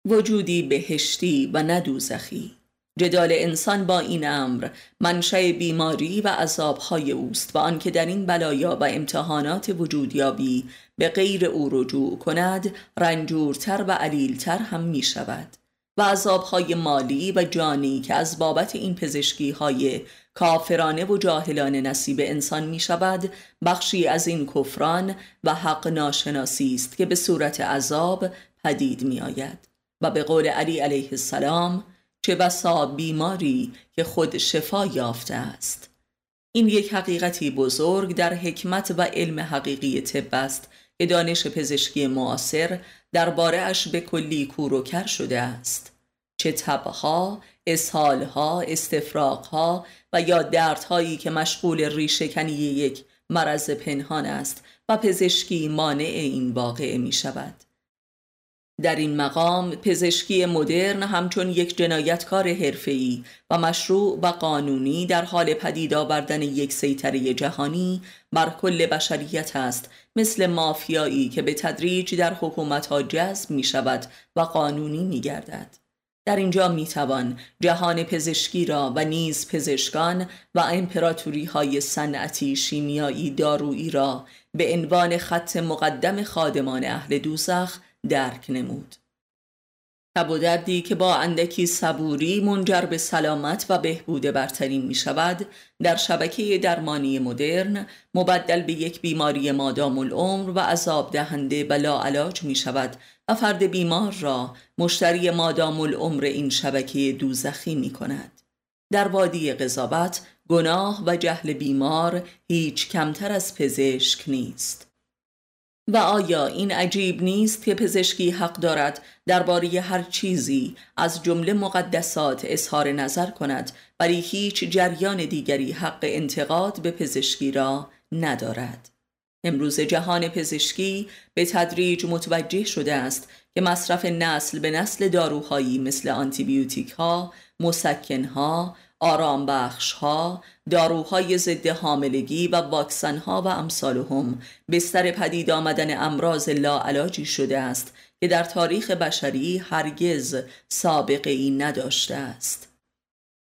وجودی بهشتی و ندوزخی جدال انسان با این امر منشأ بیماری و عذابهای اوست و آنکه در این بلایا و امتحانات وجودیابی به غیر او رجوع کند رنجورتر و علیلتر هم می شود و عذابهای مالی و جانی که از بابت این پزشکی های کافرانه و جاهلانه نصیب انسان می شود بخشی از این کفران و حق ناشناسی است که به صورت عذاب پدید می آید و به قول علی علیه السلام چه بسا بیماری که خود شفا یافته است. این یک حقیقتی بزرگ در حکمت و علم حقیقی طب است که دانش پزشکی معاصر درباره اش به کلی کوروکر شده است چه تبها، اسهالها، استفراغها و یا دردهایی که مشغول ریشکنی یک مرض پنهان است و پزشکی مانع این واقعه می شود. در این مقام پزشکی مدرن همچون یک جنایتکار حرفه‌ای و مشروع و قانونی در حال پدید آوردن یک سیطره جهانی بر کل بشریت است مثل مافیایی که به تدریج در حکومتها جذب می شود و قانونی می گردد. در اینجا می توان جهان پزشکی را و نیز پزشکان و امپراتوری های صنعتی شیمیایی دارویی را به عنوان خط مقدم خادمان اهل دوزخ درک نمود تب و دردی که با اندکی صبوری منجر به سلامت و بهبود برترین می شود در شبکه درمانی مدرن مبدل به یک بیماری مادام العمر و عذاب دهنده و لاعلاج می شود و فرد بیمار را مشتری مادام العمر این شبکه دوزخی می کند. در وادی قضاوت گناه و جهل بیمار هیچ کمتر از پزشک نیست. و آیا این عجیب نیست که پزشکی حق دارد درباره هر چیزی از جمله مقدسات اظهار نظر کند ولی هیچ جریان دیگری حق انتقاد به پزشکی را ندارد؟ امروز جهان پزشکی به تدریج متوجه شده است که مصرف نسل به نسل داروهایی مثل آنتیبیوتیک ها، مسکن ها، آرام بخش ها، داروهای ضد حاملگی و واکسن ها و امثالهم بستر پدید آمدن امراض لاعلاجی شده است که در تاریخ بشری هرگز سابقه ای نداشته است.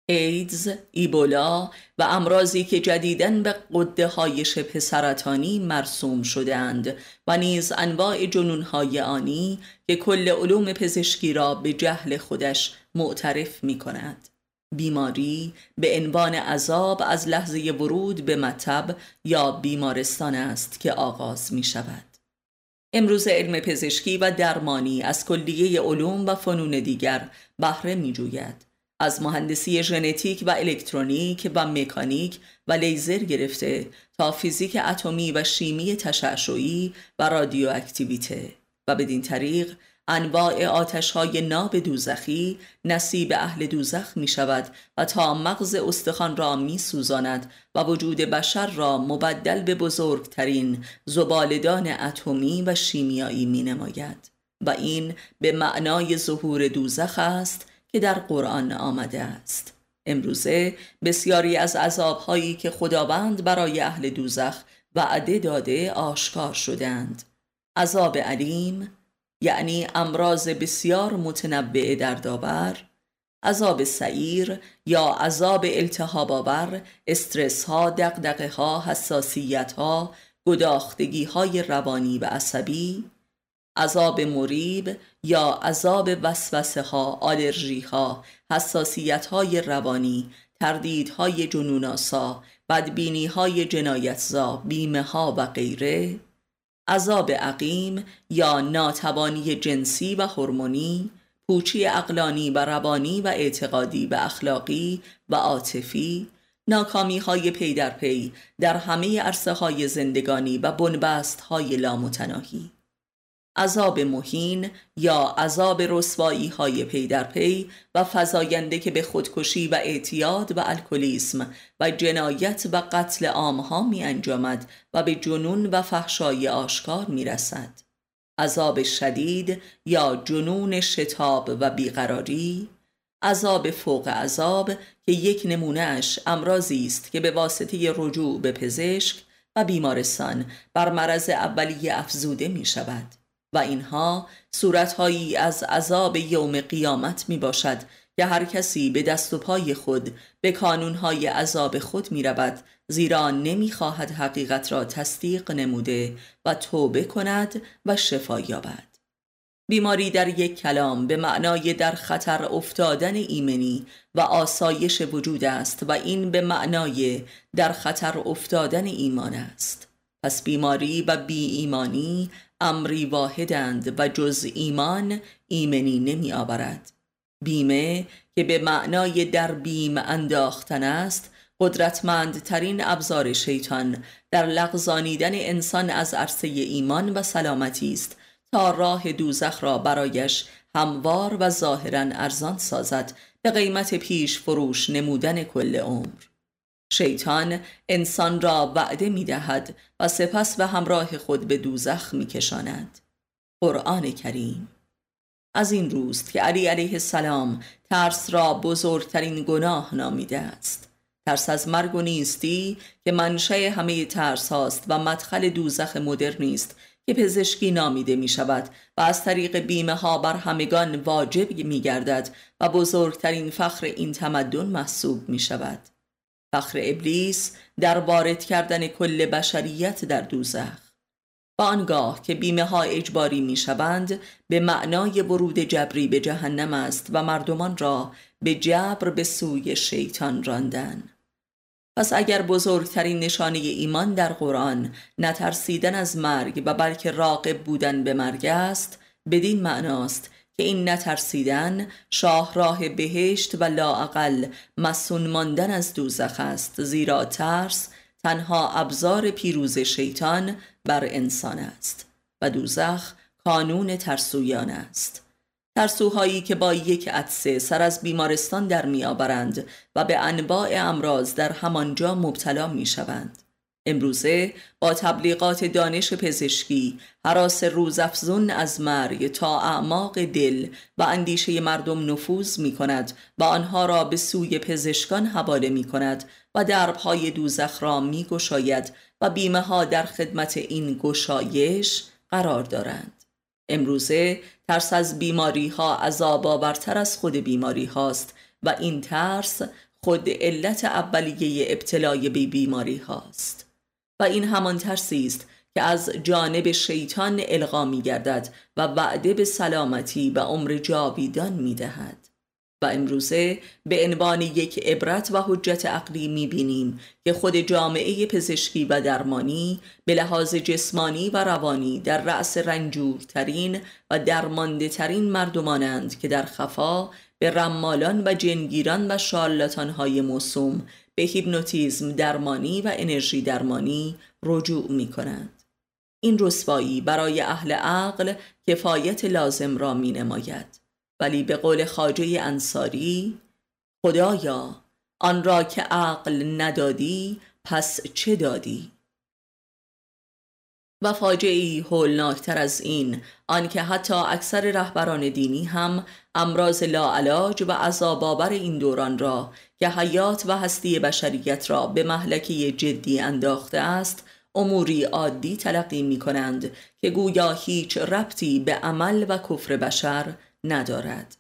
ایدز، ایبولا و امراضی که جدیدن به قده های شبه سرطانی مرسوم شدهاند و نیز انواع جنونهای آنی که کل علوم پزشکی را به جهل خودش معترف می کند. بیماری به عنوان عذاب از لحظه ورود به مطب یا بیمارستان است که آغاز می شود. امروز علم پزشکی و درمانی از کلیه علوم و فنون دیگر بهره می جوید. از مهندسی ژنتیک و الکترونیک و مکانیک و لیزر گرفته تا فیزیک اتمی و شیمی تشعشعی و رادیواکتیویته و بدین طریق انواع آتش های ناب دوزخی نصیب اهل دوزخ می شود و تا مغز استخوان را می سوزاند و وجود بشر را مبدل به بزرگترین زبالدان اتمی و شیمیایی می نماید و این به معنای ظهور دوزخ است که در قرآن آمده است. امروزه بسیاری از عذابهایی که خداوند برای اهل دوزخ وعده داده آشکار شدند عذاب علیم یعنی امراض بسیار متنبع در داور عذاب سعیر یا عذاب التهاب آور استرس ها دقدقه ها حساسیت ها گداختگی های روانی و عصبی عذاب مریب یا عذاب وسوسه ها آلرژی ها حساسیت های روانی تردیدهای جنوناسا بدبینی های جنایتزا بیمه ها و غیره. عذاب عقیم یا ناتوانی جنسی و هورمونی پوچی اقلانی و روانی و اعتقادی و اخلاقی و عاطفی ناکامی های پی در پی در همه عرصه های زندگانی و بنبست های لامتناهی. عذاب مهین یا عذاب رسوایی های پی در پی و فزاینده که به خودکشی و اعتیاد و الکلیسم و جنایت و قتل عامها می انجامد و به جنون و فحشای آشکار می رسد. عذاب شدید یا جنون شتاب و بیقراری عذاب فوق عذاب که یک نمونهش امراضی است که به واسطه رجوع به پزشک و بیمارستان بر مرض اولیه افزوده می شود. و اینها صورتهایی از عذاب یوم قیامت می باشد که هر کسی به دست و پای خود به کانونهای عذاب خود می رود زیرا نمی خواهد حقیقت را تصدیق نموده و توبه کند و شفا یابد. بیماری در یک کلام به معنای در خطر افتادن ایمنی و آسایش وجود است و این به معنای در خطر افتادن ایمان است. پس بیماری و بی ایمانی امری واحدند و جز ایمان ایمنی نمی آورد. بیمه که به معنای در بیم انداختن است قدرتمندترین ابزار شیطان در لغزانیدن انسان از عرصه ایمان و سلامتی است تا راه دوزخ را برایش هموار و ظاهرا ارزان سازد به قیمت پیش فروش نمودن کل عمر. شیطان انسان را وعده می دهد و سپس به همراه خود به دوزخ می کشاند. قرآن کریم از این روست که علی علیه السلام ترس را بزرگترین گناه نامیده است. ترس از مرگ و نیستی که منشه همه ترس هاست و مدخل دوزخ مدرنی است که پزشکی نامیده می شود و از طریق بیمه ها بر همگان واجب می گردد و بزرگترین فخر این تمدن محسوب می شود. فخر ابلیس در وارد کردن کل بشریت در دوزخ. با آنگاه که بیمه ها اجباری می شوند به معنای ورود جبری به جهنم است و مردمان را به جبر به سوی شیطان راندن. پس اگر بزرگترین نشانه ایمان در قرآن نترسیدن از مرگ و بلکه راقب بودن به مرگ است بدین معناست که این نترسیدن شاهراه بهشت و لاعقل مسون ماندن از دوزخ است زیرا ترس تنها ابزار پیروز شیطان بر انسان است و دوزخ کانون ترسویان است ترسوهایی که با یک عدسه سر از بیمارستان در میآورند و به انواع امراض در همانجا مبتلا می شوند. امروزه با تبلیغات دانش پزشکی حراس روزافزون از مرگ تا اعماق دل و اندیشه مردم نفوذ می کند و آنها را به سوی پزشکان حواله می کند و دربهای دوزخ را می گشاید و بیمه ها در خدمت این گشایش قرار دارند. امروزه ترس از بیماری ها عذاب آورتر از خود بیماری هاست و این ترس خود علت اولیه ابتلای به بیماری هاست. و این همان ترسی است که از جانب شیطان القا می گردد و وعده به سلامتی و عمر جاویدان می دهد. و امروزه به عنوان یک عبرت و حجت عقلی می بینیم که خود جامعه پزشکی و درمانی به لحاظ جسمانی و روانی در رأس رنجورترین و درمانده ترین مردمانند که در خفا به رمالان و جنگیران و شارلاتان های موسوم به هیپنوتیزم درمانی و انرژی درمانی رجوع می کنند. این رسوایی برای اهل عقل کفایت لازم را می نماید. ولی به قول خاجه انصاری خدایا آن را که عقل ندادی پس چه دادی؟ و فاجعی هولناکتر از این آنکه حتی اکثر رهبران دینی هم امراض لاعلاج و عذابآور این دوران را که حیات و هستی بشریت را به محلکه جدی انداخته است اموری عادی تلقی می کنند که گویا هیچ ربطی به عمل و کفر بشر ندارد.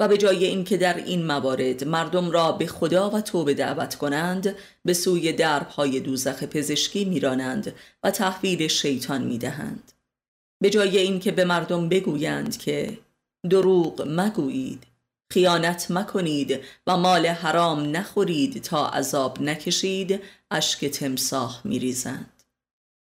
و به جای اینکه در این موارد مردم را به خدا و توبه دعوت کنند به سوی دربهای دوزخ پزشکی میرانند و تحویل شیطان می‌دهند. به جای اینکه به مردم بگویند که دروغ مگویید خیانت مکنید و مال حرام نخورید تا عذاب نکشید اشک تمساح میریزند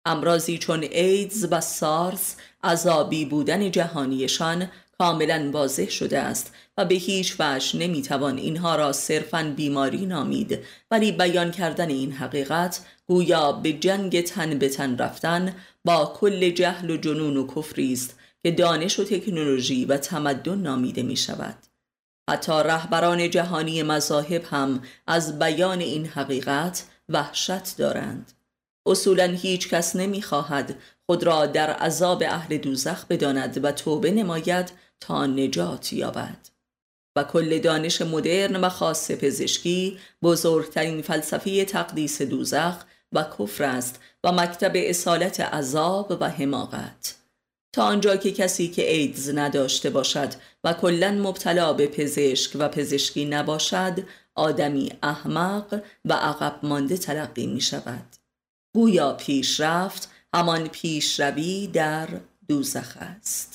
امراضی چون ایدز و سارس عذابی بودن جهانیشان کاملا واضح شده است و به هیچ وجه نمی‌توان اینها را صرفا بیماری نامید ولی بیان کردن این حقیقت گویا به جنگ تن به تن رفتن با کل جهل و جنون و کفری است که دانش و تکنولوژی و تمدن نامیده می شود. حتی رهبران جهانی مذاهب هم از بیان این حقیقت وحشت دارند. اصولا هیچ کس نمی خواهد خود را در عذاب اهل دوزخ بداند و توبه نماید تا نجات یابد و کل دانش مدرن و خاص پزشکی بزرگترین فلسفه تقدیس دوزخ و کفر است و مکتب اصالت عذاب و حماقت تا آنجا که کسی که ایدز نداشته باشد و کلا مبتلا به پزشک و پزشکی نباشد آدمی احمق و عقب مانده تلقی می شود گویا پیشرفت همان پیشروی در دوزخ است.